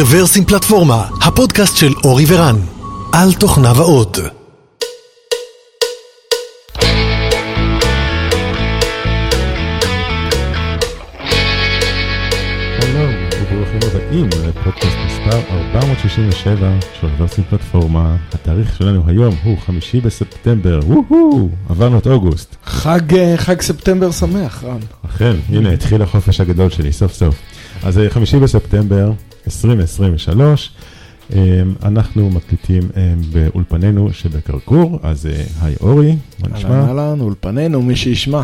רוורסים פלטפורמה, הפודקאסט של אורי ורן, על תוכניו האות. שלום וברוכים הבאים לפודקאסט מספר 467 של רוורסים פלטפורמה. התאריך שלנו היום הוא חמישי בספטמבר, וואו, עברנו את אוגוסט. חג, אה, חג ספטמבר שמח, רן. אכן, הנה התחיל החופש הגדול שלי סוף סוף. אז חמישי בספטמבר 2023, אה, אנחנו מקליטים אה, באולפנינו שבקרקור, אז אה, היי אורי, מה נשמע? אהלן אהלן, אולפנינו, מי שישמע.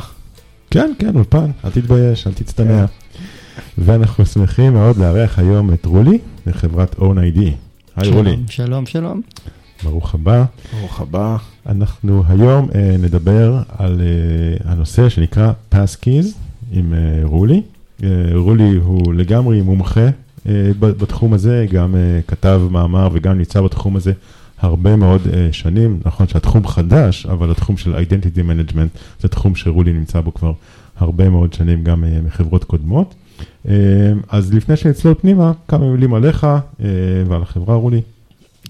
כן, כן, אולפן, אל תתבייש, אל תצטנע. ואנחנו שמחים מאוד לארח היום את רולי מחברת OwnID. היי רולי, שלום, שלום. ברוך הבא. ברוך הבא. אנחנו היום אה, נדבר על אה, הנושא שנקרא Passkeys עם אה, רולי. אה, רולי הוא לגמרי מומחה אה, בתחום הזה, גם אה, כתב מאמר וגם נמצא בתחום הזה הרבה מאוד שנים. נכון שהתחום חדש, אבל התחום של Identity Management זה תחום שרולי נמצא בו כבר הרבה מאוד שנים, גם מחברות קודמות. אז לפני שנצלול פנימה, כמה מילים עליך ועל החברה רולי.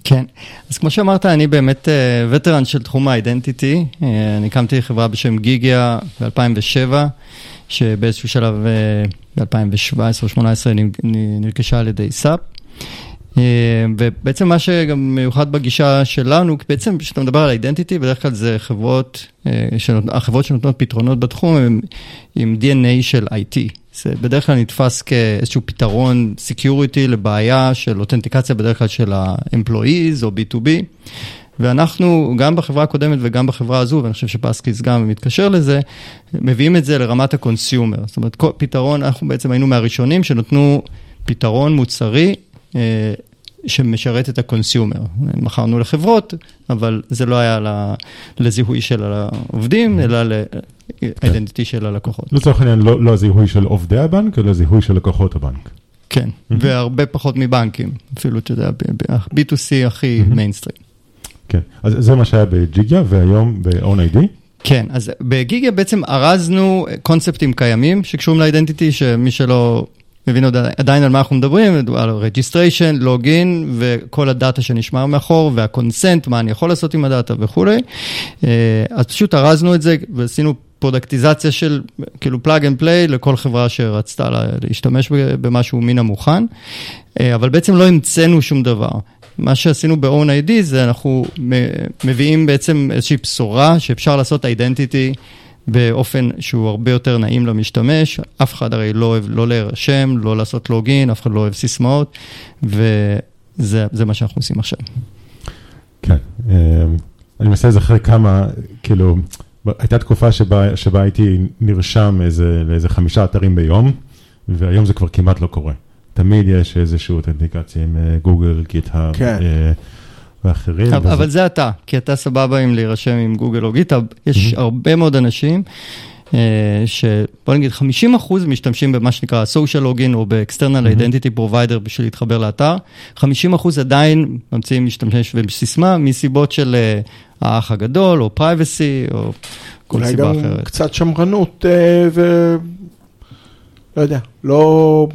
כן, אז כמו שאמרת, אני באמת veteran של תחום ה identity. אני הקמתי חברה בשם גיגיה ב-2007, שבאיזשהו שלב אה, ב-2017 או 2018 נרכשה על ידי SAP. אה, ובעצם מה שגם מיוחד בגישה שלנו, בעצם כשאתה מדבר על identity, בדרך כלל זה חברות, אה, שנות, החברות שנותנות פתרונות בתחום הם עם DNA של IT. זה בדרך כלל נתפס כאיזשהו פתרון security לבעיה של אותנטיקציה בדרך כלל של ה-employees או B2B. ואנחנו, גם בחברה הקודמת וגם בחברה הזו, ואני חושב ש-passkeys גם מתקשר לזה, מביאים את זה לרמת ה-consumer. זאת אומרת, כל פתרון, אנחנו בעצם היינו מהראשונים שנתנו פתרון מוצרי אה, שמשרת את ה-consumer. מכרנו לחברות, אבל זה לא היה לזיהוי של העובדים, אלא ל-identity של הלקוחות. לצורך העניין, לא, לא הזיהוי של עובדי הבנק, אלא זיהוי של לקוחות הבנק. כן, והרבה פחות מבנקים, אפילו, אתה יודע, B2C הכי מיינסטרים. כן, אז זה מה שהיה ב-Gigya, והיום ב-OwnID. כן, אז ב-Gigya בעצם ארזנו קונספטים קיימים שקשורים ל-identity, שמי שלא מבין עוד עדיין על מה אנחנו מדברים, על registration, login וכל הדאטה שנשמר מאחור וה-consent, מה אני יכול לעשות עם הדאטה וכולי. אז פשוט ארזנו את זה ועשינו productization של כאילו plug and play לכל חברה שרצתה להשתמש במשהו מן המוכן, אבל בעצם לא המצאנו שום דבר. מה שעשינו ב-own ID זה אנחנו מביאים בעצם איזושהי בשורה שאפשר לעשות אידנטיטי באופן שהוא הרבה יותר נעים למשתמש, אף אחד הרי לא אוהב לא להירשם, לא לעשות לוגין, אף אחד לא אוהב סיסמאות, וזה מה שאנחנו עושים עכשיו. כן, אני מנסה לזכר כמה, כאילו, הייתה תקופה שבה, שבה הייתי נרשם איזה, לאיזה חמישה אתרים ביום, והיום זה כבר כמעט לא קורה. תמיד יש איזושהי אותנטיקציה עם גוגל, גיטהאב. כן. ואחרים. אבל, אבל זה אתה, כי אתה סבבה עם להירשם עם גוגל או גיטאב. יש mm-hmm. הרבה מאוד אנשים שבוא נגיד 50% משתמשים במה שנקרא social login או ב-external mm-hmm. identity provider בשביל להתחבר לאתר. 50% עדיין ממציאים משתמש בסיסמה מסיבות של האח הגדול או privacy או כל סיבה אחרת. אולי גם קצת שמרנות ו... לא יודע, לא,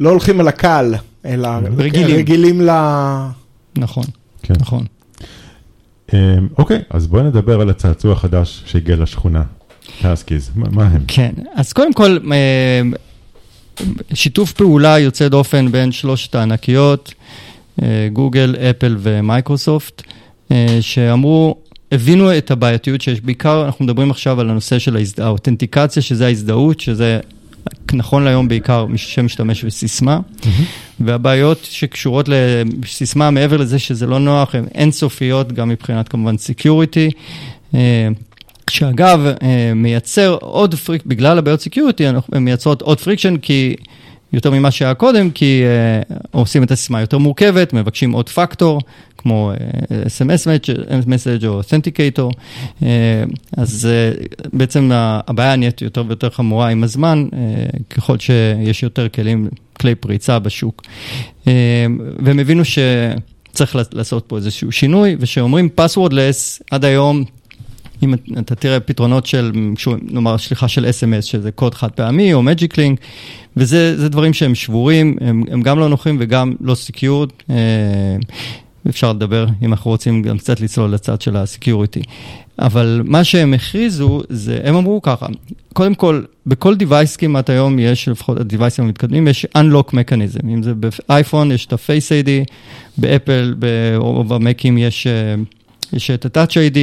לא הולכים על הקל, אלא רגילים, רגילים ל... נכון, כן. נכון. אוקיי, אז בואי נדבר על הצעצוע החדש שהגיע לשכונה, passkeys, מה, מה הם? כן, אז קודם כל, שיתוף פעולה יוצא דופן בין שלושת הענקיות, גוגל, אפל ומייקרוסופט, שאמרו, הבינו את הבעייתיות שיש, בעיקר אנחנו מדברים עכשיו על הנושא של ה-authentication, שזה ההזדהות, שזה נכון להיום בעיקר שמשתמש בסיסמה. והבעיות שקשורות לסיסמה, מעבר לזה שזה לא נוח, הן אינסופיות, גם מבחינת כמובן security. שאגב, מייצר עוד fric, בגלל הבעיות security, הן מייצרות עוד friction, כי יותר ממה שהיה קודם, כי uh, עושים את הסיסמה יותר מורכבת, מבקשים עוד פקטור, כמו SMS message או Authenticator, uh, אז uh, בעצם הבעיה נהיית יותר ויותר חמורה עם הזמן, ככל שיש יותר כלים, כלי פריצה בשוק. והם הבינו שצריך לעשות פה איזשהו שינוי, ושאומרים passwordless עד היום, אם אתה תראה פתרונות של, נאמר, שליחה של SMS, שזה קוד חד פעמי, או Magic Link, וזה דברים שהם שבורים, הם, הם גם לא נוחים וגם לא secured. אפשר לדבר, אם אנחנו רוצים גם קצת לצלול לצד של ה-security. אבל מה שהם הכריזו, זה, הם אמרו ככה, קודם כל, בכל device כמעט היום יש, לפחות ה-deviceים המתקדמים, יש unlock mechanism. אם זה באייפון, יש את ה-Face ID, באפל או במקים יש, אה, יש את ה-Touch ID,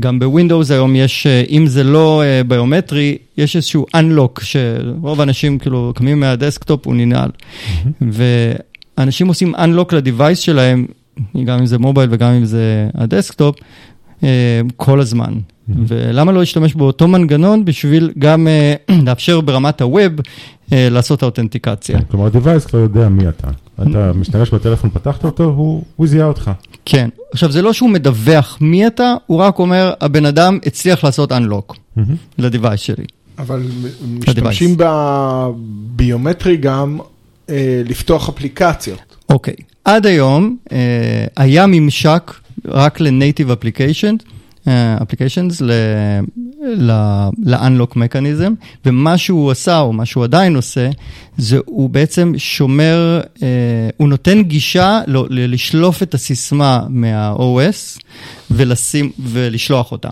גם בווינדוס היום יש, אה, אם זה לא אה, ביומטרי, יש איזשהו unlock, שרוב האנשים כאילו קמים מה-desktop, הוא ננעל. Mm-hmm. ואנשים עושים unlock ל-device שלהם, גם אם זה mobile וגם אם זה ה-desktop, אה, כל הזמן. Mm-hmm. ולמה לא להשתמש באותו מנגנון בשביל גם אה, לאפשר ברמת ה-web אה, לעשות ה-authentication. כן, כלומר, ה-Device כבר יודע מי אתה. אתה משתמש בטלפון, פתחת אותו, הוא, הוא זיהה אותך. כן. עכשיו, זה לא שהוא מדווח מי אתה, הוא רק אומר, הבן אדם הצליח לעשות unlock mm-hmm. ל-Device שלי. אבל משתמשים בביומטרי גם אה, לפתוח אפליקציות. אוקיי. עד היום אה, היה ממשק רק ל-native application, uh, applications, ל-unlock mechanism, ומה שהוא עשה, או מה שהוא עדיין עושה, זה הוא בעצם שומר, uh, הוא נותן גישה לשלוף את הסיסמה מה-OS ולשים, ולשלוח אותה.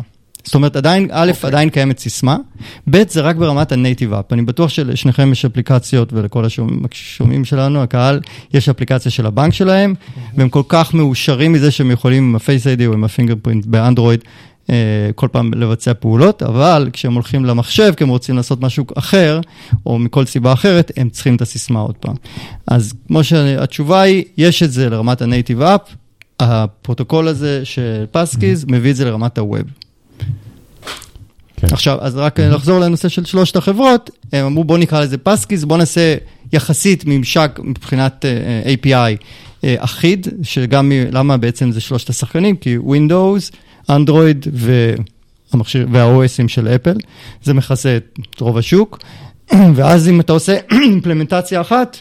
זאת אומרת, עדיין, א', okay. אוקיי. עדיין קיימת סיסמה, ב', זה רק ברמת ה-native app. אני בטוח שלשניכם יש אפליקציות, ולכל השומעים שלנו, הקהל, יש אפליקציה של הבנק שלהם, mm-hmm. והם כל כך מאושרים מזה שהם יכולים עם ה-Face ID או עם ה-Fingerprint באנדרואיד, אה, כל פעם לבצע פעולות, אבל כשהם הולכים למחשב, כי הם רוצים לעשות משהו אחר, או מכל סיבה אחרת, הם צריכים את הסיסמה עוד פעם. אז כמו שהתשובה היא, יש את זה לרמת ה-native app, הפרוטוקול הזה של passkeys mm-hmm. מביא את זה לרמת ה-Web. כן. עכשיו, אז רק לחזור לנושא של שלושת החברות, הם אמרו בואו נקרא לזה passkeys, בואו נעשה יחסית ממשק מבחינת uh, API uh, אחיד, שגם, למה בעצם זה שלושת השחקנים? כי Windows, Android והמכשיר, וה-OSים של אפל, זה מכסה את רוב השוק, ואז אם אתה עושה אימפלמנטציה אחת,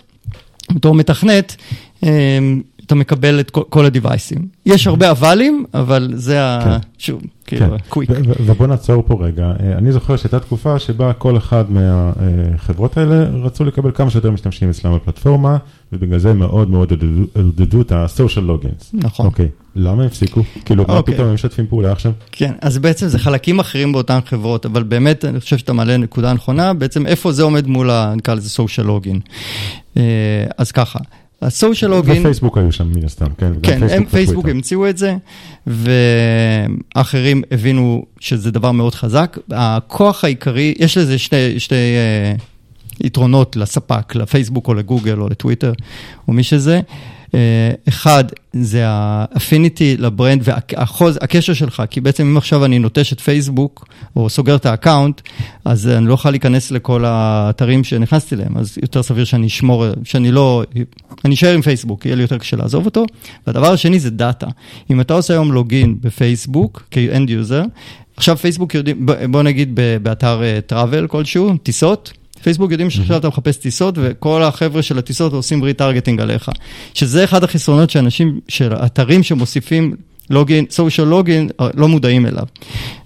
בתור מתכנת, אתה מקבל את כל הדיווייסים. יש הרבה אבלים, אבל זה ה... כן. שוב, כאילו, קוויק. ובוא נעצור פה רגע. אה, אני זוכר שהייתה תקופה שבה כל אחד מהחברות האלה רצו לקבל כמה שיותר משתמשים אצלם בפלטפורמה, ובגלל זה מאוד מאוד עודדו את ה-social logins. נכון. אוקיי, למה הפסיקו? כאילו, מה אוקיי. פתאום הם משתפים פעולה עכשיו? כן, אז בעצם זה חלקים אחרים באותן חברות, אבל באמת, אני חושב שאתה מעלה נקודה נכונה, בעצם איפה זה עומד מול, נקרא לזה social login. אה, אז ככה. הסושיאל לוגין... ופייסבוק היו שם מן הסתם, כן. כן, הם פייסבוק המציאו את זה, ואחרים הבינו שזה דבר מאוד חזק. הכוח העיקרי, יש לזה שתי, שתי uh, יתרונות לספק, לפייסבוק או לגוגל או לטוויטר, או מי שזה. אה, אחד, זה ה-affinity ל-brand והקשר שלך, כי בעצם אם עכשיו אני נוטש את פייסבוק, או סוגר את ה-account, אז אני לא אוכל להיכנס לכל האתרים שנכנסתי אליהם, אז יותר סביר שאני אשמור, שאני לא, אני אשאר עם פייסבוק, יהיה לי יותר קשה לעזוב אותו. והדבר השני זה דאטה. אם אתה עושה היום login בפייסבוק, כ-end user, עכשיו פייסבוק יודעים, בוא נגיד באתר travel אה, כלשהו, טיסות, פייסבוק יודעים שעכשיו אתה מחפש טיסות, וכל החבר'ה של הטיסות עושים retargeting עליך. שזה אחד החסרונות שאנשים, של אתרים שמוסיפים login, social login, לא מודעים אליו.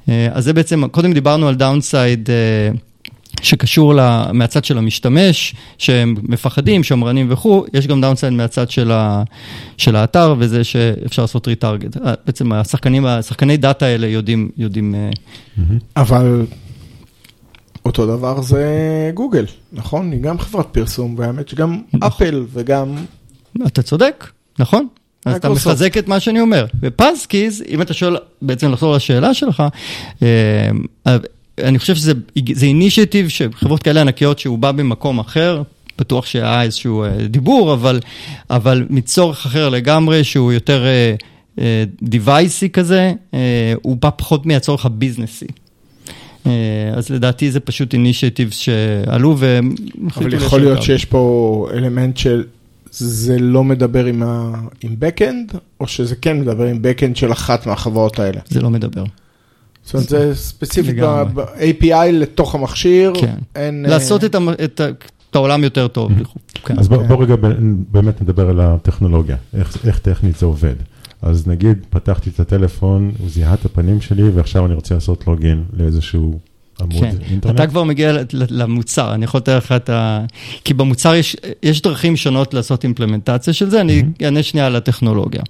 אה, אז זה בעצם, קודם דיברנו על downside. אה, שקשור לה, מהצד של המשתמש, שהם מפחדים, שמרנים וכו', יש גם downside מהצד של, ה, של האתר, וזה שאפשר לעשות retarget. אה, בעצם השחקנים, השחקני דאטה האלה יודעים... יודעים אבל אותו דבר זה גוגל, נכון? היא גם חברת פרסום, והאמת שגם נכון. אפל וגם... אתה צודק, נכון. אז אתה מחזק את מה שאני אומר. ופסקיז, אם אתה שואל, בעצם לחזור לשאלה שלך, אה, אני חושב שזה אינישטיב שחברות כאלה ענקיות שהוא בא במקום אחר, בטוח שהיה איזשהו אה, דיבור, אבל, אבל מצורך אחר לגמרי, שהוא יותר דיווייסי אה, כזה, הוא בא פחות מהצורך הביזנסי. אה, אז לדעתי זה פשוט אינישטיב שעלו והם החליטו אבל יכול להיות שיש פה אלמנט של זה לא מדבר עם, ה... עם Backend, או שזה כן מדבר עם Backend של אחת מהחברות האלה? זה לא מדבר. זאת אומרת, זה ספציפית ב-API לתוך המכשיר. כן. אין... לעשות את, המ... את, ה... את העולם יותר טוב. כן. אז בוא, בוא רגע באמת נדבר על הטכנולוגיה, איך, איך טכנית זה עובד. אז נגיד, פתחתי את הטלפון, הוא זיהה את הפנים שלי, ועכשיו אני רוצה לעשות login לאיזשהו עמוד כן, אינטרנט. אתה כבר מגיע למוצר, אני יכול לתאר לך את ה... כי במוצר יש, יש דרכים שונות לעשות implementation של זה, אני אענה שנייה על הטכנולוגיה.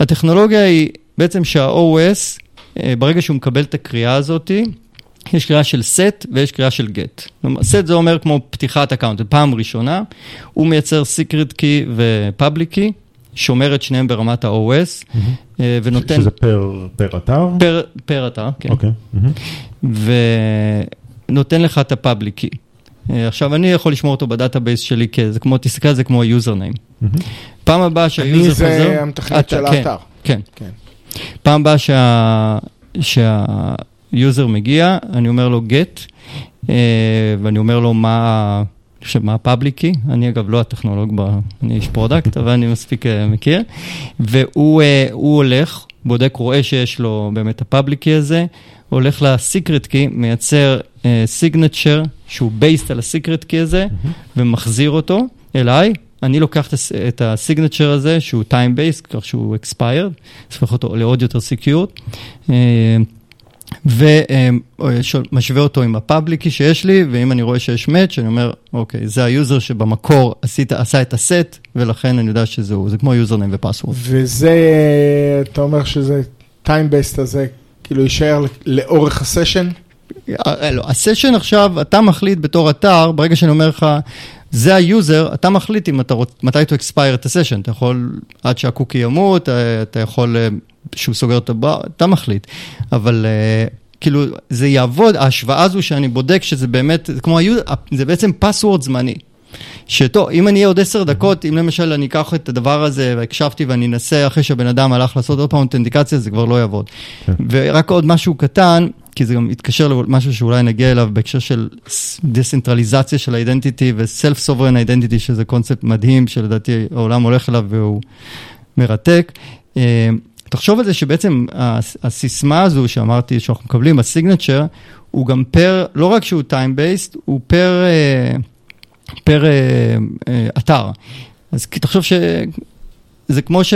הטכנולוגיה היא בעצם שה-OS, אה, ברגע שהוא מקבל את הקריאה הזאת, יש קריאה של set ויש קריאה של get. set זה אומר כמו פתיחת account, פעם ראשונה, הוא מייצר secret key ו-public key, שומר את שניהם ברמת ה-OS, אה, ונותן... שזה פר, פר אתר? פר, פר אתר, כן. אוקיי. מהמם. ונותן לך את ה-public key. עכשיו, אני יכול לשמור אותו ב-database שלי, כי זה כמו, תסתכל על זה כמו ה-username. מהמם. פעם הבאה שה-user אני חוזר... זה המתכנת של כן, האתר. כן. כן. פעם הבאה שה... שה-user מגיע, אני אומר לו get, אה, ואני אומר לו מה... אני חושב מה ה-public key, אני אגב לא הטכנולוג, ב... אני איש product, אבל אני מספיק אה, מכיר, והוא אה, הולך, בודק, רואה שיש לו באמת ה-public key הזה, הולך ל-secret key, מייצר signature שהוא based על ה-secret key הזה, ומחזיר אותו אליי. אני לוקח את הס- את ה-signature הזה, שהוא time based, כך שהוא expired, הופך אותו לעוד יותר secure, ומשווה אותו עם ה public key שיש לי, ואם אני רואה שיש match, אני אומר, אוקיי, זה ה user שבמקור עשית, עשה את הסט, ולכן אני יודע שזה הוא, זה כמו username ו password. וזה, אתה אומר שזה time-based הזה, כאילו יישאר לאורך ה session? אה, לא, ה session עכשיו, אתה מחליט בתור אתר, ברגע שאני אומר לך, זה ה user, אתה מחליט אם אתה רוצ... מתי to expire את ה session. אתה יכול, עד שהקוקי ימות, אה, אתה יכול, אה, שהוא סוגר את ה browser, אתה מחליט. אבל אה, כאילו, זה יעבוד, ההשוואה הזו שאני בודק שזה באמת, זה כמו ה user, זה בעצם password זמני. שטוב, אם אני אהיה עוד עשר דקות, אם למשל אני אקח את הדבר הזה והקשבתי ואני אנסה אחרי שהבן אדם הלך לעשות עוד פעם authentication, זה כבר לא יעבוד. כן. ורק עוד משהו קטן, כי זה גם מתקשר למשהו שאולי נגיע אליו בהקשר של decentralization של identity ו self sovereign identity, שזה קונספט מדהים שלדעתי העולם הולך אליו והוא מרתק. תחשוב על זה שבעצם הס- הסיסמה הזו שאמרתי שאנחנו מקבלים, הסיגנצ'ר, הוא גם פר, לא רק שהוא time based, הוא פר, אה, פר אה, אה, אתר. אז תחשוב ש... זה כמו ש...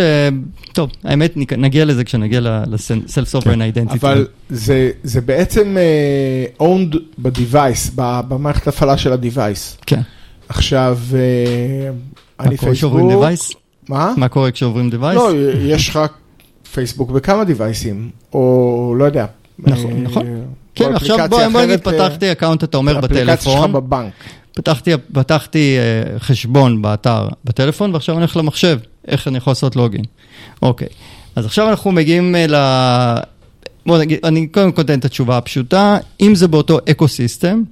טוב, האמת, נגיע לזה כשנגיע ל-self sovereign identity. אבל זה, זה בעצם uh, owned ב-device, במערכת הפעלה של ה-device. כן. עכשיו, uh, מה אני קורה כשעוברים פייסבוק. device? מה? מה קורה כשעוברים device? לא, יש לך passkey בכמה devices, או לא יודע. נכון, אה, נכון. כן, עכשיו בוא בוא נגיד אה, פתחתי account, אתה אומר אפליקציה שלך בטלפון, בבנק. פתחתי, פתחתי אה, חשבון באתר בטלפון, ועכשיו אני הולך למחשב, איך אני יכול לעשות login. אוקיי, אז עכשיו אנחנו מגיעים אה, ל... בוא נגיד, אני קודם כל אתן את התשובה הפשוטה, אם זה באותו ecosystem,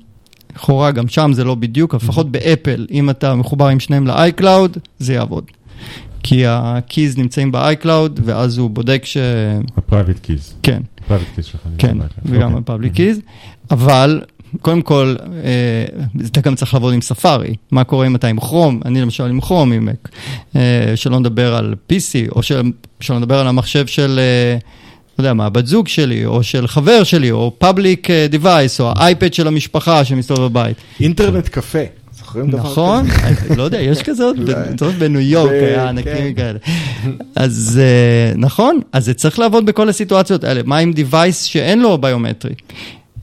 לכאורה גם שם זה לא בדיוק, לפחות באפל, אם אתה מחובר עם שניהם ל-iCloud, זה יעבוד. כי ה-keys נמצאים ב-iCloud, ואז הוא בודק ש... ה-private keys. כן. private keys שלך. כן, וגם אוקיי. ה-public keys, אבל קודם כל, אה, אתה גם צריך לעבוד עם ספארי. מה קורה אם אתה עם כרום? אני למשל עם כרום, עם מק. אה, שלא נדבר על PC, או של- שלא נדבר על המחשב של, אה, לא יודע מה, בת זוג שלי, או של חבר שלי, או public device, או האייפד של המשפחה שמסתובב בבית. אינטרנט קפה, זוכרים דבר כזה? נכון? לא יודע, יש כזה עוד, טוב, בניו יורק זה- היה כן. ענקים כאלה. אז אה, נכון, אז זה צריך לעבוד בכל הסיטואציות האלה. מה עם device שאין לו ביומטרי?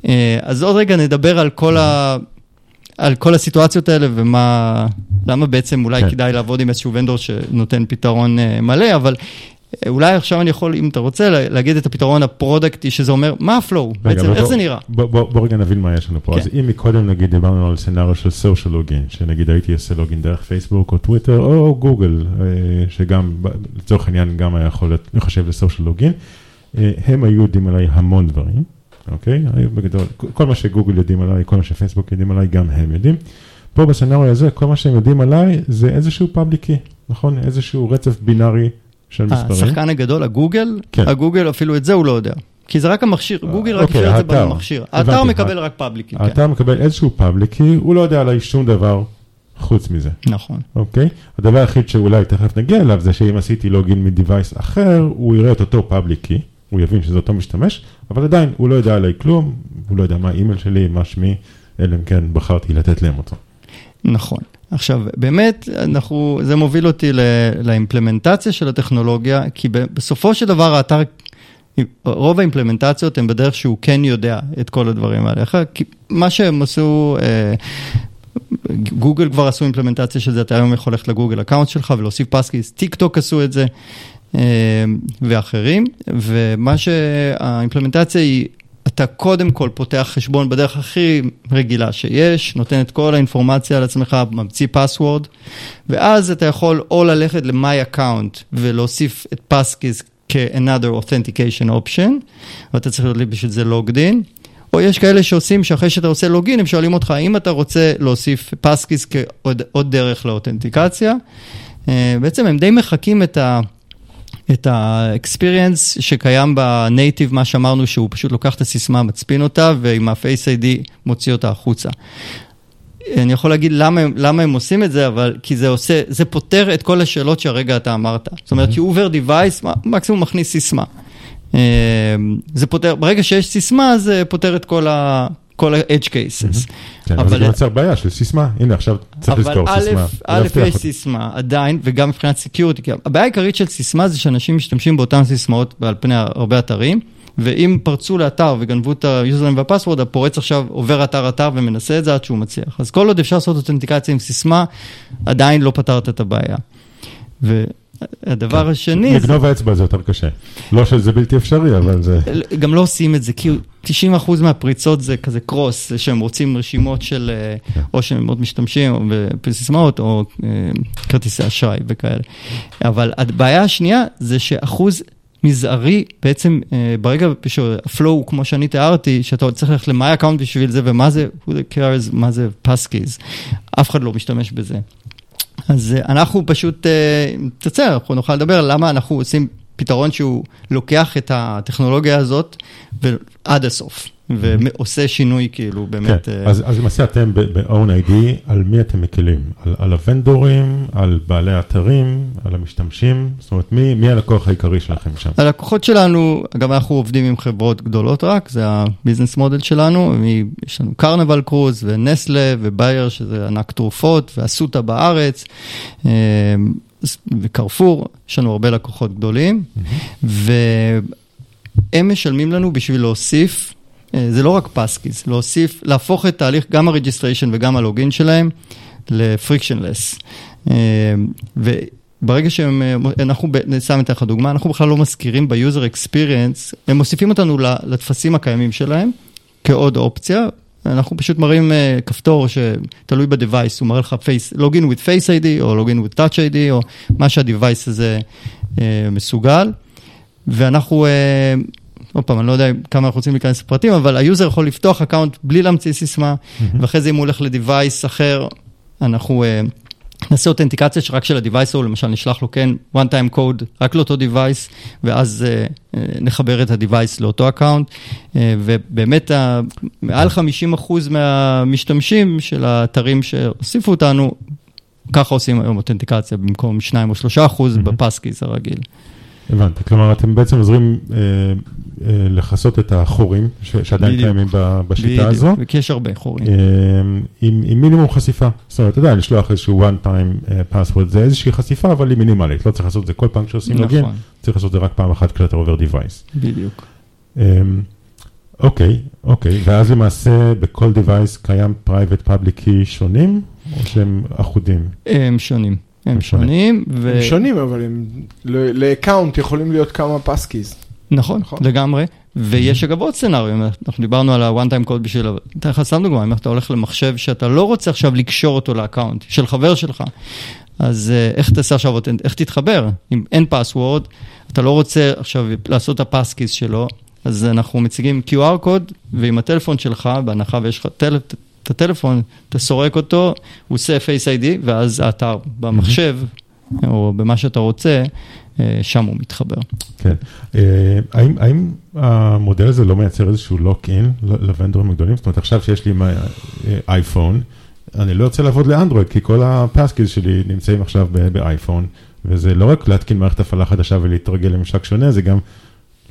אה, אז עוד רגע נדבר על כל ה... על כל הסיטואציות האלה ומה, למה בעצם אולי כן. כדאי לעבוד עם איזשהו vendor שנותן פתרון אה, מלא, אבל אולי עכשיו אני יכול, אם אתה רוצה, לה- להגיד את הפתרון ה product י, שזה אומר, מה ה flow? בעצם, אבל איך בוא- זה נראה? בוא, בוא, בוא רגע נבין מה יש לנו פה. כן. אז אם מקודם נגיד דיברנו על סצנריו של סושיאל לוגין, שנגיד הייתי עושה לוגין דרך פייסבוק או טוויטר או גוגל, אה, שגם לצורך העניין גם היה יכול לחשב לסושיאל לוגין, הם היו יודעים עליי המון דברים, אוקיי? היו בגדול, כל מה שגוגל יודעים עליי, כל מה שפייסבוק יודעים עליי, גם הם יודעים. פה בסצנריו הזה, כל מה שהם יודעים עליי זה איזשהו פאבליקי, נכון? איזשהו רצף בינארי של מספרים. השחקן הגדול, הגוגל, כן. הגוגל אפילו את זה הוא לא יודע. כי זה רק המכשיר, גוגל רק אוקיי, השאיר את זה האתר. במכשיר. האתר מקבל רק public key, כן. אתה מקבל איזשהו public key, הוא לא יודע עליי שום דבר חוץ מזה. נכון. אוקיי? הדבר היחיד שאולי תכף נגיע אליו זה שאם עשיתי login מ device אחר, הוא יראה את אותו public key, הוא יבין שזה אותו משתמש, אבל עדיין הוא לא יודע עליי כלום, הוא לא יודע מה האימייל שלי, מה שמי, אלא אם כן בחרתי לתת להם אותו. נכון. עכשיו, באמת, אנחנו, זה מוביל אותי ל implementation של הטכנולוגיה, כי בסופו של דבר האתר, רוב ה implementations הן בדרך שהוא כן יודע את כל הדברים האלה. כי מה שהם עשו, אה, גוגל כבר עשו implementation של זה, אתה היום יכול ללכת לגוגל account שלך ולהוסיף passkeys, טיק טוק עשו את זה. אה, ואחרים, ומה שה implementation היא אתה קודם כל פותח חשבון בדרך הכי רגילה שיש, נותן את כל האינפורמציה על עצמך, ממציא password, ואז אתה יכול או ללכת ל-My Account ולהוסיף את passkeys כ-another authentication option, ואתה צריך להיות בשביל זה לוגד אין, או יש כאלה שעושים שאחרי שאתה עושה לוגין, הם שואלים אותך האם אתה רוצה להוסיף פסקיס כעוד דרך לאותנטיקציה. אה, בעצם הם די מחקים את ה... את ה-experience שקיים בנייטיב, מה שאמרנו שהוא פשוט לוקח את הסיסמה, מצפין אותה, ועם ה-Face ID מוציא אותה החוצה. אני יכול להגיד למה, למה הם עושים את זה, אבל כי זה עושה, זה פותר את כל השאלות שהרגע אתה אמרת. זאת אומרת, יובר דיווייס, מקסימום מכניס סיסמה. אה, זה פותר, ברגע שיש סיסמה, זה פותר את כל ה... כל ה-edge cases. כן, אבל זה יוצר בעיה של סיסמה, הנה עכשיו צריך לזכור סיסמה. אבל א', יש סיסמה עדיין, וגם מבחינת security, הבעיה העיקרית של סיסמה זה שאנשים משתמשים באותן סיסמאות על פני הרבה אתרים, ואם פרצו לאתר וגנבו את ה username וה password, הפורץ עכשיו עובר אתר-אתר ומנסה את זה עד שהוא מצליח. אז כל עוד אפשר לעשות authentication עם סיסמה, עדיין לא פתרת את הבעיה. הדבר השני... לגנוב האצבע זה יותר קשה. לא שזה בלתי אפשרי, אבל זה... גם לא עושים את זה, כי 90% מהפריצות זה כזה קרוס, זה שהם רוצים רשימות של, כן. או שהם מאוד משתמשים בסיסמאות, או אה, כרטיסי אשראי וכאלה. אבל הבעיה השנייה זה שאחוז... מזערי, בעצם אה, ברגע שהפלואו, כמו שאני תיארתי, שאתה עוד צריך ללכת ל-My account בשביל זה, ומה זה, who cares, מה זה פסקיז, אף אחד לא משתמש בזה. אז אה, אנחנו פשוט, אם אה, תצא, אנחנו נוכל לדבר למה אנחנו עושים פתרון שהוא לוקח את הטכנולוגיה הזאת עד הסוף. ועושה שינוי כאילו באמת. כן, אז, אז למעשה אתם ב-own ID, על מי אתם מקלים? על, על הוונדורים, על בעלי האתרים, על המשתמשים? זאת אומרת, מי, מי הלקוח העיקרי שלכם שם? הלקוחות שלנו, אגב אנחנו עובדים עם חברות גדולות רק, זה הביזנס מודל שלנו, יש לנו קרנבל קרוז ונסטלה ובאייר, שזה ענק תרופות, ואסותא בארץ. וקרפור, יש לנו הרבה לקוחות גדולים. והם משלמים לנו בשביל להוסיף אה, זה לא רק passkeys, להוסיף, להפוך את תהליך גם ה registration וגם ה login שלהם ל frictionless. אה, וברגע שהם, אה, אנחנו, סתם אתן לך דוגמה, אנחנו בכלל לא מזכירים ב user experience, הם מוסיפים אותנו לטפסים הקיימים שלהם כעוד אופציה. אנחנו פשוט מראים uh, כפתור שתלוי ב-Device, הוא מראה לך face, login with face ID או login with touch ID או מה שה-Device הזה uh, מסוגל. ואנחנו uh, עוד פעם, אני לא יודע כמה אנחנו רוצים להיכנס לפרטים, אבל ה user יכול לפתוח account בלי להמציא סיסמה, mm-hmm. ואחרי זה אם הוא הולך ל device אחר, אנחנו uh, נעשה authentication שרק של ה device ההוא, למשל נשלח לו כן one time code רק לאותו device, ואז uh, נחבר את ה device לאותו account, uh, ובאמת מעל 50% מהמשתמשים של האתרים שהוסיפו אותנו, ככה עושים היום authentication במקום 2 או 3 אחוז mm-hmm. ב passkeys הרגיל. הבנתי, כלומר אתם בעצם עוזרים אה, אה, לכסות את החורים ש, שעדיין בדיוק, קיימים בשיטה בדיוק, הזו. בדיוק, כי יש הרבה חורים. אה, עם, עם מינימום חשיפה, זאת אומרת, אתה יודע, לשלוח איזשהו one time uh, password, זה איזושהי חשיפה, אבל היא מינימלית, לא צריך לעשות את זה כל פעם כשעושים נכון. login, צריך לעשות את זה רק פעם אחת כשאתה עובר device. בדיוק. אה, אוקיי, אוקיי, ואז למעשה בכל device קיים private public key שונים, או שהם אחודים? הם שונים. הם שונים. ו... הם שונים, אבל הם ל account יכולים להיות כמה passkeys. נכון, נכון, לגמרי. ויש אגב עוד scenario, אנחנו דיברנו על ה-one time code בשביל, אתן לך סתם דוגמא, אם אתה הולך למחשב שאתה לא רוצה עכשיו לקשור אותו ל account של חבר שלך, אז אה, איך תעשה עכשיו, איך תתחבר? אם אין פסוורד, אתה לא רוצה עכשיו לעשות את הפסקיס שלו, אז אנחנו מציגים QR קוד, ועם הטלפון שלך, בהנחה ויש לך טלפון, את הטלפון, אתה סורק אותו, הוא עושה Face ID, ואז האתר במחשב, או במה שאתה רוצה, אה, שם הוא מתחבר. כן. אה, האם, האם המודל הזה לא מייצר איזשהו לוק-אין לוונדורים הגדולים? זאת אומרת, עכשיו שיש לי אייפון, אני לא רוצה לעבוד לאנדרואיד, כי כל הפסקיז שלי נמצאים עכשיו באייפון, וזה לא רק להתקין מערכת הפעלה חדשה ולהתרגל לממשק שונה, זה גם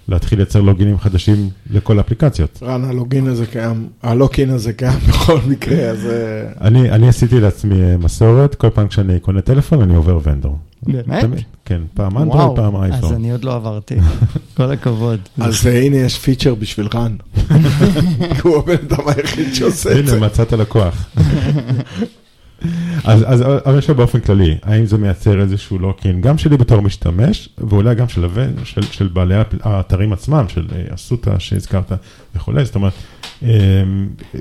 להתחיל לייצר לוגינים חדשים לכל האפליקציות. רן, הלוגין הזה קיים, הלוקין הזה קיים בכל מקרה, אז... אה, אני, אני עשיתי לעצמי אה, מסורת, כל פעם כשאני קונה טלפון אני עובר ונדור. באמת? תמיד, כן, פעם אנדרואיד, פעם וואו, אז אייפון. אני עוד לא עברתי. כל הכבוד. אז אה, הנה יש פיצ'ר בשביל רן. הוא הבן אדם היחיד שעושה את זה. הנה, מצאת לקוח. אז, אז אבל עכשיו באופן כללי, האם זה מייצר איזשהו לוקין, גם שלי בתור משתמש, ואולי גם של, של, של בעלי האתרים עצמם, של אה, אסותא שהזכרת וכולי, זאת אומרת, אה,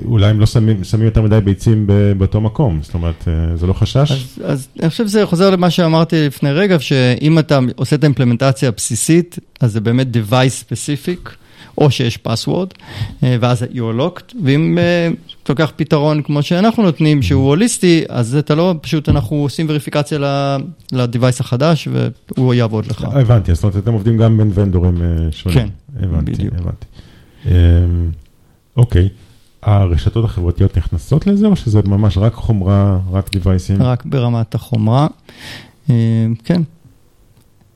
אולי הם לא שמים, שמים יותר מדי ביצים באותו מקום, זאת אומרת, אה, זה לא חשש? אז, אז אני חושב שזה חוזר למה שאמרתי לפני רגע, שאם אתה עושה את האימפלמנטציה הבסיסית, אז זה באמת device specific, או שיש password, אה, ואז you're locked, ואם אתה לוקח פתרון כמו שאנחנו נותנים, שהוא הוליסטי, אז אתה לא, פשוט אנחנו עושים וריפיקציה ל- ל-device החדש, והוא יעבוד לך. הבנתי, זאת אומרת, אתם עובדים גם בין ונדורים אה, שונים. כן, הבנתי, בדיוק. הבנתי. אה, אוקיי, הרשתות החברתיות נכנסות לזה, או שזה ממש רק חומרה, רק דיווייסים? רק ברמת החומרה. אה, כן.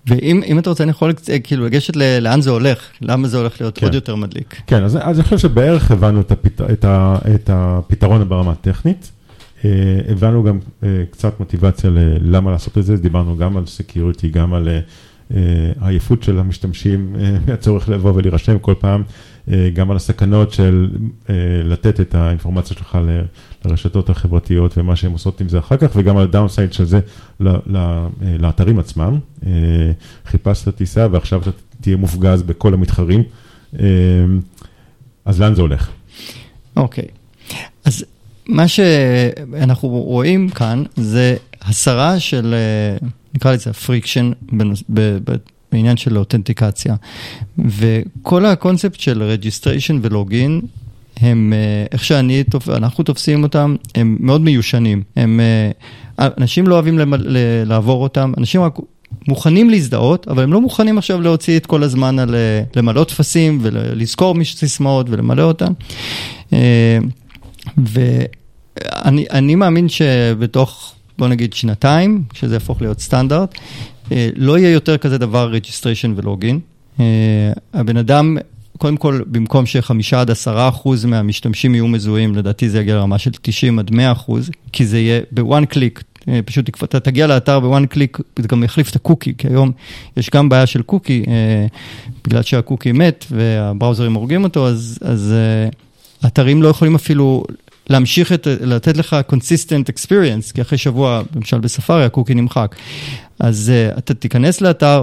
ואם אם אתה רוצה, אני יכול אה, כאילו לגשת לאן זה הולך, למה זה הולך להיות כן. עוד יותר מדליק. כן, אז, אז אני חושב שבערך הבנו את, הפת, את, ה, את הפתרון ברמה הטכנית. אה, הבנו גם אה, קצת מוטיבציה ללמה לעשות את זה, דיברנו גם על security, גם על אה, העייפות של המשתמשים, אה, הצורך לבוא ולהירשם כל פעם, אה, גם על הסכנות של אה, לתת את האינפורמציה שלך לרשתות החברתיות ומה שהן עושות עם זה אחר כך, וגם על ה downside של זה אה, לאתרים עצמם. אה, חיפשת טיסה ועכשיו אתה תהיה מופגז בכל המתחרים. אה, אז לאן זה הולך? אוקיי. אז מה שאנחנו רואים כאן זה הסרה של, אה, נקרא לזה friction בעניין של authentication. וכל הקונספט של registration ו login, הם, אה, איך שאני, אנחנו תופסים אותם, הם מאוד מיושנים. הם, אה, אנשים לא אוהבים לעבור אותם, אנשים רק מוכנים להזדהות, אבל הם לא מוכנים עכשיו להוציא את כל הזמן על אה, למלא טפסים ולזכור סיסמאות ולמלא אותם. ואני אני מאמין שבתוך, בוא נגיד, שנתיים, כשזה יהפוך להיות סטנדרט, אה, לא יהיה יותר כזה דבר registration ולוגין. אה, הבן אדם, קודם כל, במקום שחמישה עד עשרה אחוז מהמשתמשים יהיו מזוהים, לדעתי זה יגיע לרמה של 90 עד 100 אחוז, כי זה יהיה בוואן קליק. פשוט אתה תגיע לאתר ב one click, זה גם יחליף את הקוקי, כי היום יש גם בעיה של קוקי, אה, בגלל שהקוקי מת וה browserים הורגים אותו, אז, אז אה, אתרים לא יכולים אפילו להמשיך את, לתת לך consistent experience, כי אחרי שבוע, למשל בספארי, הקוקי נמחק. אז uh, אתה תיכנס לאתר,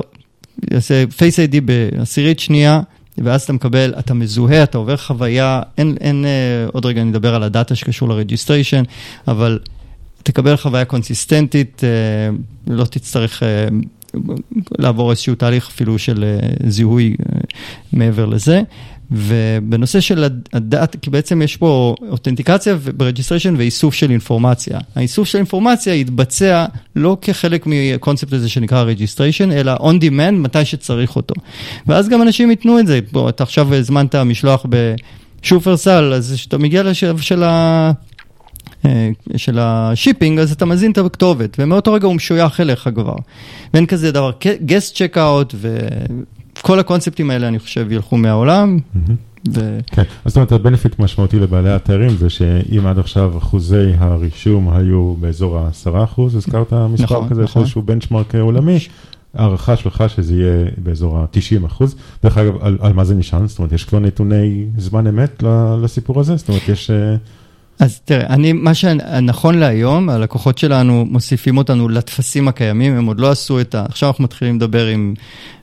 יעשה Face ID בעשירית שנייה, ואז אתה מקבל, אתה מזוהה, אתה עובר חוויה, אין, אין uh, עוד רגע נדבר על הדאטה שקשור ל registration, אבל תקבל חוויה consistentית, uh, לא תצטרך uh, לעבור איזשהו תהליך אפילו של uh, זיהוי uh, מעבר לזה. ובנושא של הדאטה, כי בעצם יש פה authentication ב registration ואיסוף של אינפורמציה. האיסוף של אינפורמציה יתבצע לא כחלק מקונספט הזה שנקרא registration, אלא on demand מתי שצריך אותו. ואז גם אנשים ייתנו את זה. בוא, אתה עכשיו הזמנת משלוח בשופרסל, אז כשאתה מגיע לשלב של ה... של ה shipping, אז אתה מזין את הכתובת, ומאותו רגע הוא משוייך אליך כבר. ואין כזה דבר, guest checkout וכל הקונספטים האלה, אני חושב, ילכו מהעולם. ו... כן, אז זאת אומרת, ה benefit משמעותי לבעלי האתרים זה שאם עד עכשיו אחוזי הרישום היו באזור ה-10 אחוז, הזכרת מספר נכון, כזה נכון. איזשהו benchmark עולמי, הערכה שלך שזה יהיה באזור ה-90 אחוז. דרך אגב, על, על מה זה נשען? זאת אומרת, יש כבר נתוני זמן אמת לסיפור הזה? זאת אומרת, יש... אז תראה, אני, מה שנכון להיום, הלקוחות שלנו מוסיפים אותנו לטפסים הקיימים, הם עוד לא עשו את ה... עכשיו אנחנו מתחילים לדבר עם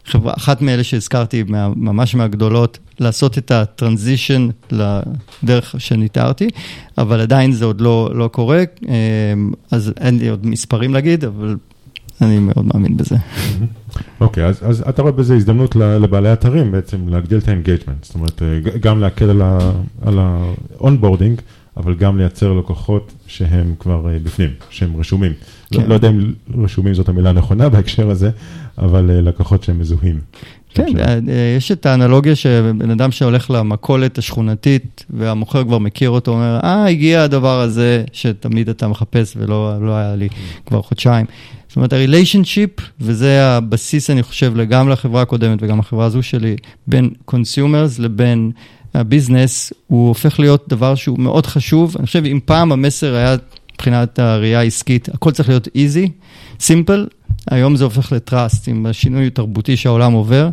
חברה, אחת מאלה שהזכרתי, מה, ממש מהגדולות, לעשות את ה transition לדרך שתיארתי, אבל עדיין זה עוד לא, לא קורה, אז אין לי עוד מספרים להגיד, אבל אני מאוד מאמין בזה. אוקיי, okay, אז, אז אתה רואה בזה הזדמנות לבעלי אתרים בעצם להגדיל את ה engagement, זאת אומרת, גם להקל על ה-onboarding, אבל גם לייצר לקוחות שהם כבר בפנים, שהם רשומים. כן. לא, לא יודע אם רשומים זאת המילה הנכונה בהקשר הזה, אבל לקוחות שהם מזוהים. כן, יש את האנלוגיה שבן אדם שהולך למכולת השכונתית והמוכר כבר מכיר אותו, אומר, אה, הגיע הדבר הזה שתמיד אתה מחפש ולא לא היה לי כבר חודשיים. זאת אומרת, ה-relationship, וזה הבסיס, אני חושב, לגמרי לחברה הקודמת וגם לחברה הזו שלי, בין consumers לבין הביזנס, הוא הופך להיות דבר שהוא מאוד חשוב. אני חושב, אם פעם המסר היה, מבחינת הראייה העסקית, הכל צריך להיות easy, simple, היום זה הופך לטראסט, עם השינוי התרבותי שהעולם עובר.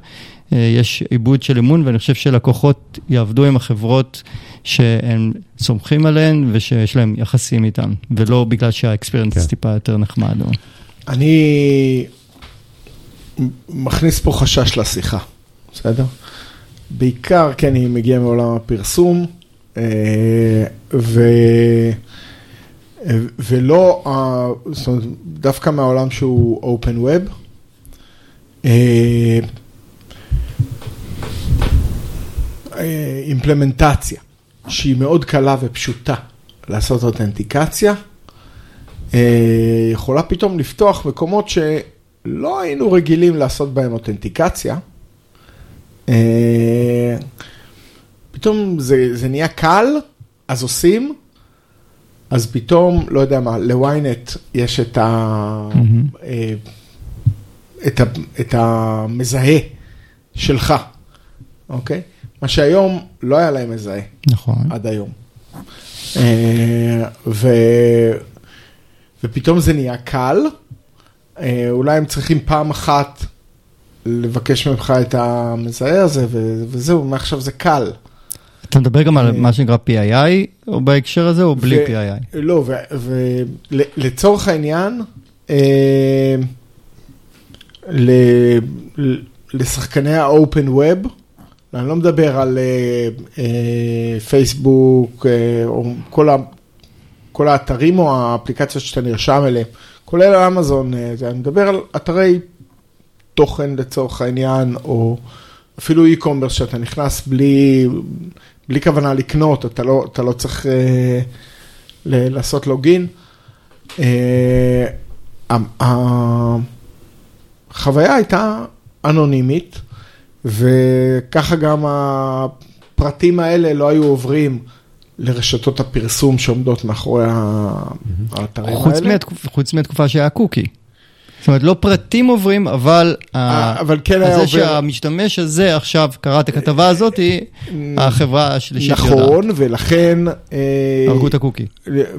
אה, יש עיבוד של אמון, ואני חושב שלקוחות יעבדו עם החברות שהם סומכים עליהן ושיש להם יחסים איתן, ולא בגלל שהאקספיריאנס כן. טיפה יותר נחמד. או... אני מכניס פה חשש לשיחה, בסדר? בעיקר כי אני מגיע מעולם הפרסום, אה, ו... ולא, זאת אומרת, דווקא מהעולם שהוא open web. אה, אימפלמנטציה שהיא מאוד קלה ופשוטה לעשות אותנטיקציה, אה, יכולה פתאום לפתוח מקומות שלא היינו רגילים לעשות בהם אותנטיקציה. אה, פתאום זה, זה נהיה קל, אז עושים, אז פתאום, לא יודע מה, לוויינט יש את, ה, mm-hmm. את, ה, את המזהה שלך, אוקיי? מה שהיום לא היה להם מזהה. נכון. עד היום. אה, ו... ופתאום זה נהיה קל, אה, אולי הם צריכים פעם אחת לבקש ממך את המזהה הזה, וזהו, מעכשיו זה קל. אתה מדבר גם על אה, מה שנקרא PII, או בהקשר הזה, או בלי PII? לא, ולצורך העניין, לשחקני ה-open web, אני לא מדבר על פייסבוק, uh, או כל, האתרים או האפליקציות שאתה נרשם אליהם, כולל אמזון, אני מדבר על אתרי תוכן לצורך העניין, או אפילו e-commerce שאתה נכנס בלי, בלי כוונה לקנות, אתה לא, אתה לא צריך uh, ל- לעשות לוגין. Uh, החוויה הייתה אנונימית. וככה גם הפרטים האלה לא היו עוברים לרשתות הפרסום שעומדות מאחורי האתרים האלה. חוץ מהתקופה שהיה קוקי. זאת אומרת, לא פרטים עוברים, אבל, אה, אבל כן היה עובר... זה שהמשתמש הזה עכשיו קרא את הכתבה הזאת, החברה השלישית יודעת. נכון, ולכן... אה, הרגו את הקוקי.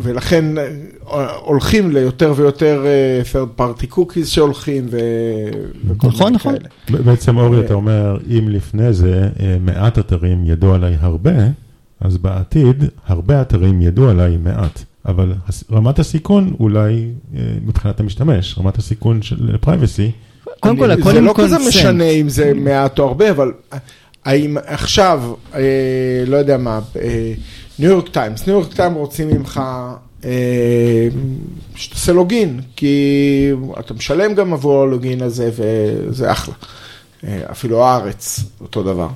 ולכן אה, הולכים ליותר ויותר third party cookies שהולכים, וכל נכון, נכון. בעצם אורי, אתה אומר, אם לפני זה מעט אתרים ידעו עליי הרבה, אז בעתיד הרבה אתרים ידעו עליי מעט. אבל רמת הסיכון אולי אה, מבחינת המשתמש, רמת הסיכון של פרייבסי. קודם כל, הכל עם קונסנט. זה לא כזה משנה אם זה מעט או הרבה, אבל האם עכשיו, אה, לא יודע מה, ניו יורק טיימס, ניו יורק טיימס רוצים ממך אה, שתעשה login, כי אתה משלם גם עבור ה login הזה וזה אחלה. אפילו הארץ, אותו דבר.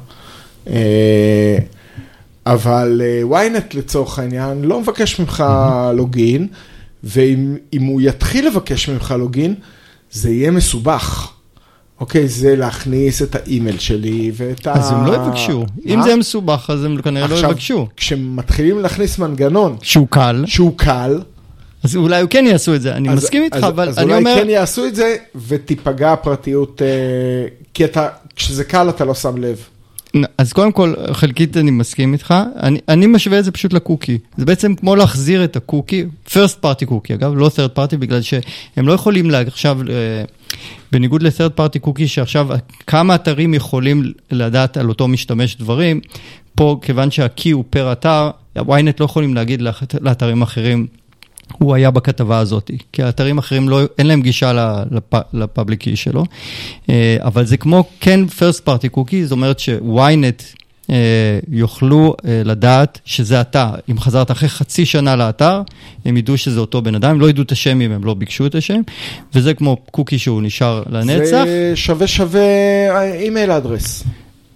אבל אה, ynet לצורך העניין לא מבקש ממך login, ואם הוא יתחיל לבקש ממך login, זה יהיה מסובך. אוקיי, זה להכניס את האימייל שלי ואת ה... אז הם לא יבקשו. אם זה מסובך, אז הם כנראה לא יבקשו. עכשיו, כשמתחילים להכניס מנגנון... שהוא קל. שהוא קל. אז אולי כן יעשו את זה, אני אז, מסכים איתך, אז, אבל אז אני אומר... אז אולי כן יעשו את זה, ותיפגע הפרטיות, אה, כי אתה, כשזה קל אתה לא שם לב. אז קודם כל, חלקית אני מסכים איתך, אני, אני משווה את זה פשוט לקוקי. זה בעצם כמו להחזיר את הקוקי, first party קוקי אגב, לא third party, בגלל שהם לא יכולים עכשיו, אה, בניגוד ל-third party קוקי, שעכשיו כמה אתרים יכולים לדעת על אותו משתמש דברים, פה כיוון שה-key הוא פר אתר, ynet לא יכולים להגיד לאתרים אחרים. הוא היה בכתבה הזאת, כי האתרים האחרים לא, אין להם גישה לפאבליק קי שלו, אה, אבל זה כמו כן first party cookie, זאת אומרת ש-ynet אה, יוכלו אה, לדעת שזה אתה, אם חזרת אחרי חצי שנה לאתר, הם ידעו שזה אותו בן אדם, הם לא ידעו את השם אם הם לא ביקשו את השם, וזה כמו קוקי שהוא נשאר לנצח. זה שווה שווה אימייל אדרס.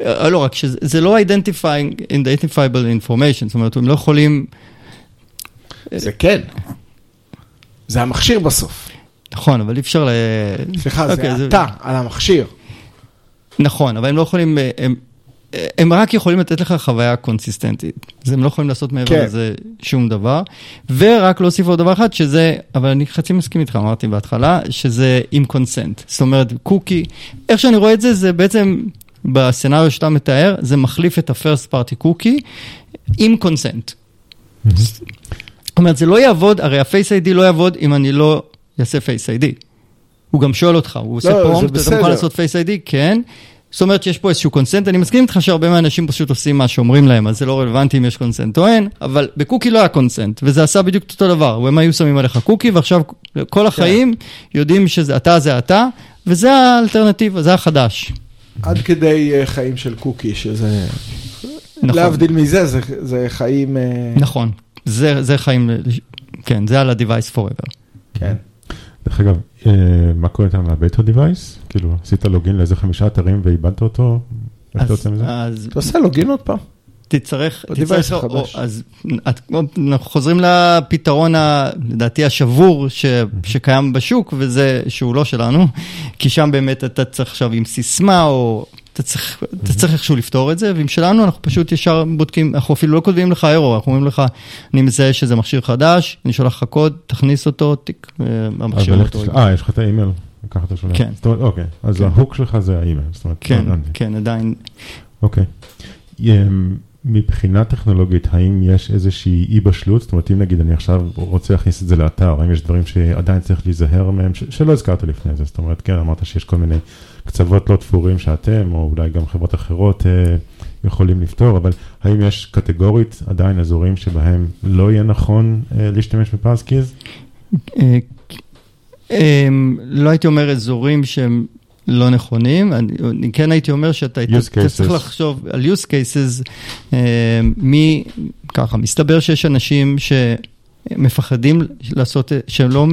לא, רק שזה לא identifying, identifiable information, זאת אומרת, הם לא יכולים... זה כן. זה המכשיר בסוף. נכון, אבל אי אפשר ל... סליחה, זה אוקיי, אתה על המכשיר. נכון, אבל הם לא יכולים, הם, הם רק יכולים לתת לך חוויה קונסיסטנטית. אז הם לא יכולים לעשות מעבר כן. לזה שום דבר. ורק להוסיף עוד דבר אחד, שזה, אבל אני חצי מסכים איתך, אמרתי בהתחלה, שזה עם consent. זאת אומרת, קוקי, איך שאני רואה את זה, זה בעצם, ב scenario שאתה מתאר, זה מחליף את ה-first party cookie עם consent. זאת אומרת, זה לא יעבוד, הרי ה-Face ID לא יעבוד אם אני לא אעשה Face ID. הוא גם שואל אותך, הוא עושה לא, prompt, אתה. מוכן לעשות Face ID? כן. זאת אומרת שיש פה איזשהו consent, אני מסכים איתך שהרבה מהאנשים פשוט עושים מה שאומרים להם, אז זה לא רלוונטי אם יש consent או אין, אבל בקוקי לא היה consent, וזה עשה בדיוק אותו דבר, הם היו שמים עליך קוקי, ועכשיו כל החיים יודעים שזה אתה זה אתה, וזה האלטרנטיבה, זה החדש. עד כדי אה, חיים של קוקי, שזה... נכון. להבדיל מזה, זה- זה חיים... אה, נכון, זה, זה חיים, כן, זה על ה-Device Forever. כן. דרך אגב, אה, מה קורה איתם מהבטר דיווייס? כאילו, עשית לוגין לאיזה חמישה אתרים ואיבדת אותו? איך אתה אז, יוצא מזה? אז אתה עושה לוגין עוד פעם? תצטרך, תצטרך. או, אז את, אנחנו חוזרים לפתרון, ה, לדעתי, השבור ש, שקיים בשוק, וזה שהוא לא שלנו, כי שם באמת אתה צריך עכשיו עם סיסמה, או אתה צריך, אתה צריך איכשהו לפתור את זה, ועם שלנו אנחנו פשוט ישר בודקים, אנחנו אפילו לא כותבים לך אירו, אנחנו אומרים לך, אני מזהה שזה מכשיר חדש, אני שולח לך קוד, תכניס אותו, תיק, אה, המכשיר אותו. תשלח- אה, יש לך את האימייל, ככה אתה שולח. כן. זאת אומרת, אוקיי, אז כן. ההוק שלך זה האימייל. זאת אומרת, כן, הבנתי. כן, עדיין, אוקיי. מבחינה טכנולוגית, האם יש איזושהי אי בשלות? זאת אומרת, אם נגיד אני עכשיו רוצה להכניס את זה לאתר, האם יש דברים שעדיין צריך להיזהר מהם, שלא הזכרת לפני זה? זאת אומרת, כן, אמרת שיש כל מיני קצוות לא תפורים שאתם, או אולי גם חברות אחרות אה, יכולים לפתור, אבל האם יש קטגורית עדיין אזורים שבהם לא יהיה נכון אה, להשתמש בפרסקיז? אה, אמ, לא הייתי אומר אזורים שהם לא נכונים, אני, כן הייתי אומר שאתה צריך. לחשוב על use cases, מי, ככה, מסתבר שיש אנשים שמפחדים לעשות, שהם לא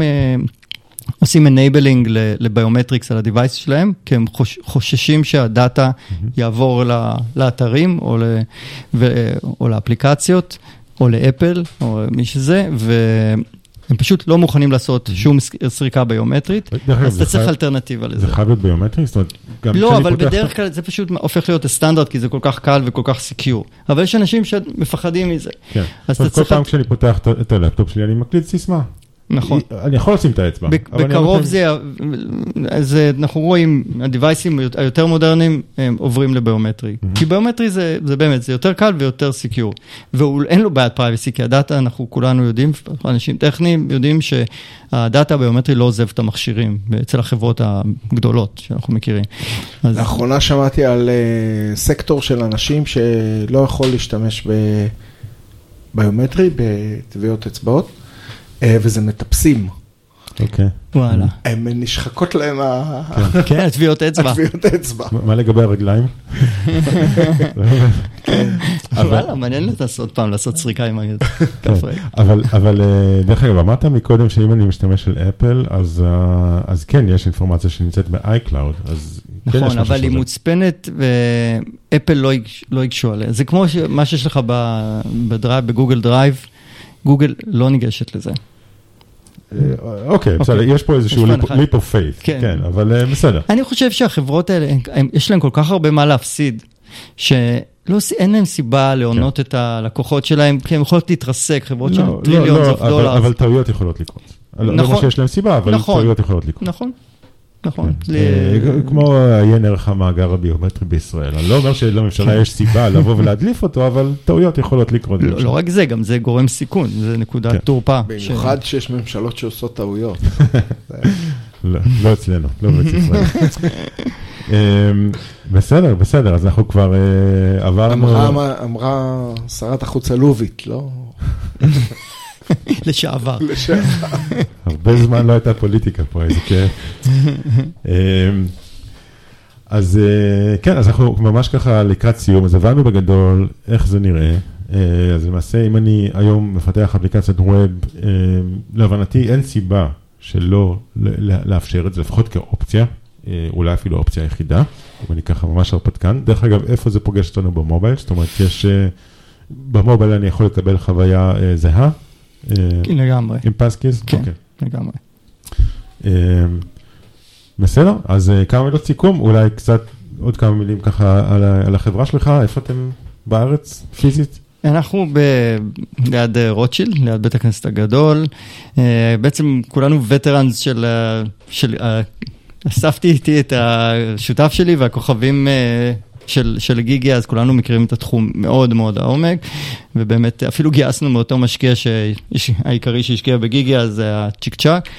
עושים enabling ל- לביומטריקס על ה-Device שלהם, כי הם חוש, חוששים שהדאטה יעבור ל- לאתרים או, ל, ו, או לאפליקציות, או לאפל, או מי שזה, והם פשוט לא מוכנים לעשות שום סריקה ביומטרית, אז אתה צריך אלטרנטיבה לזה. זה חייב להיות ביומטרי? זאת אומרת, גם לא, כשאני אבל פותח את בדרך כלל זה פשוט הופך להיות הסטנדרט, כי זה כל כך קל וכל כך secure. אבל יש אנשים שמפחדים מזה. כן. אז כל. פעם כשאני פותח את הלפטופ שלי, אני מקליד סיסמה. נכון. אני יכול לשים את האצבע. אני בקרוב לא זה, אז אה, אנחנו רואים, ה deviceים היותר מודרניים הם עוברים לביומטרי. כי ביומטרי זה, זה באמת, זה יותר קל ויותר secure. ואין לו בעיית privacy, כי הדאטה, אנחנו כולנו יודעים, אנשים טכניים יודעים שהדאטה הביומטרי לא עוזב את המכשירים, אצל החברות הגדולות שאנחנו מכירים. אז לאחרונה שמעתי על אה, סקטור של אנשים שלא יכול להשתמש בביומטרי, בטביעות אצבעות, וזה מטפסים. אוקיי. וואלה. הם נשחקות להם ה- כן, טביעות אצבע. הטביעות אצבע. מה- לגבי הרגליים? אבל- וואלה, מעניין לעשות פעם, לעשות סריקה עם הכף רגל. אבל, אבל אה, דרך אגב, אמרת מקודם שאם אני משתמש של אפל, אז, אה, אז כן, יש אינפורמציה שנמצאת ב-iCloud, אז כן נכון, אבל היא. מוצפנת ואפל לא ייגש- לא ייגשו עליה. זה כמו מה שיש לך בגוגל דרייב, גוגל לא ניגשת לזה. אה, אוקיי, בסדר, יש פה איזשהו leap of faith, כן. כן, אבל אה, בסדר. אני חושב שהחברות האלה, יש להן כל כך הרבה מה להפסיד, שאין להם סיבה להונות את הלקוחות שלהם, כי הן יכולות להתרסק, חברות של כן. לא, לא, טריליון לא, אוף אבל- דולר. אבל טעויות יכולות לקרות. לא לא נכון. אומר שיש להם סיבה, אבל נכון. טעויות יכולות לקרות. נכון, נכון. כן. אה, כמו עיין ערך המאגר הביומטרי בישראל. אני לא אומר שלממשלה יש סיבה לבוא ולהדליף אותו, אבל טעויות יכולות לקרות. לא לא רק זה, גם זה גורם סיכון, זה נקודת כן. תורפה. במיוחד שיש ממשלות שעושות טעויות. לא, לא אצלנו, לא בארץ ישראל. אמ, בסדר, בסדר, אז אנחנו כבר אה, עברנו... אמרה אמרה שרת החוץ הלובית, לא? לשעבר. לשעבר. הרבה זמן לא הייתה פוליטיקה פה, איזה כיף. אמ, אז אה, כן, אז אנחנו ממש ככה לקראת סיום, אז הבנו בגדול איך זה נראה. אה, אז למעשה, אם אני היום מפתח אפליקציית ווב, אה, להבנתי אין סיבה שלא לאפשר את זה, לפחות כאופציה, אולי אפילו האופציה היחידה, אם אני ככה ממש הרפתקן. דרך אגב, איפה זה פוגש אותנו במובייל? זאת אומרת, יש... במובייל אני יכול לקבל חוויה זהה. אה, לגמרי, עם פסקיז? כן. אוקיי. לגמרי. אה, בסדר, אז אה, כמה מילות סיכום, אולי קצת עוד כמה מילים ככה על, על החברה שלך, איפה אתם בארץ, פיזית? אנחנו ב... ליד רוטשילד, ליד בית הכנסת הגדול. בעצם כולנו וטרנס של... של אספתי איתי את השותף שלי והכוכבים של, של גיגי, אז כולנו מכירים את התחום מאוד מאוד לעומק, ובאמת אפילו גייסנו מאותו משקיע העיקרי שהשקיע בגיגי, אז זה הצ'יק צ'אק.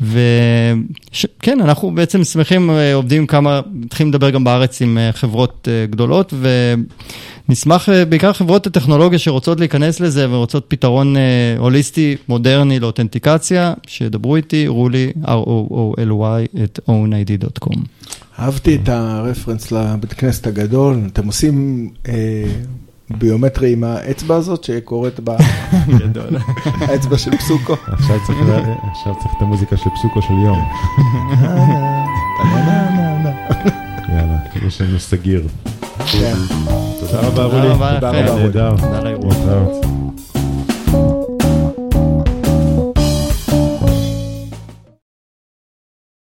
וכן, אנחנו בעצם שמחים, אה, עובדים כמה, מתחילים לדבר גם בארץ עם אה, חברות אה, גדולות, ונשמח, בעיקר חברות הטכנולוגיה שרוצות להיכנס לזה ורוצות פתרון הוליסטי, מודרני לאותנטיקציה, שידברו איתי, רולי, r-o-o-l-y, את ownid.com. אהבתי את הרפרנס לבית כנסת הגדול, אתם עושים אה, ביומטרי עם האצבע הזאת שקורית באצבע של פסוקו. עכשיו צריך, לה- עכשיו צריך את המוזיקה של פסוקו של יום. יאללה, יש לנו סגיר. כן. תודה רבה, רולי. תודה רבה. נהדר. להתראות.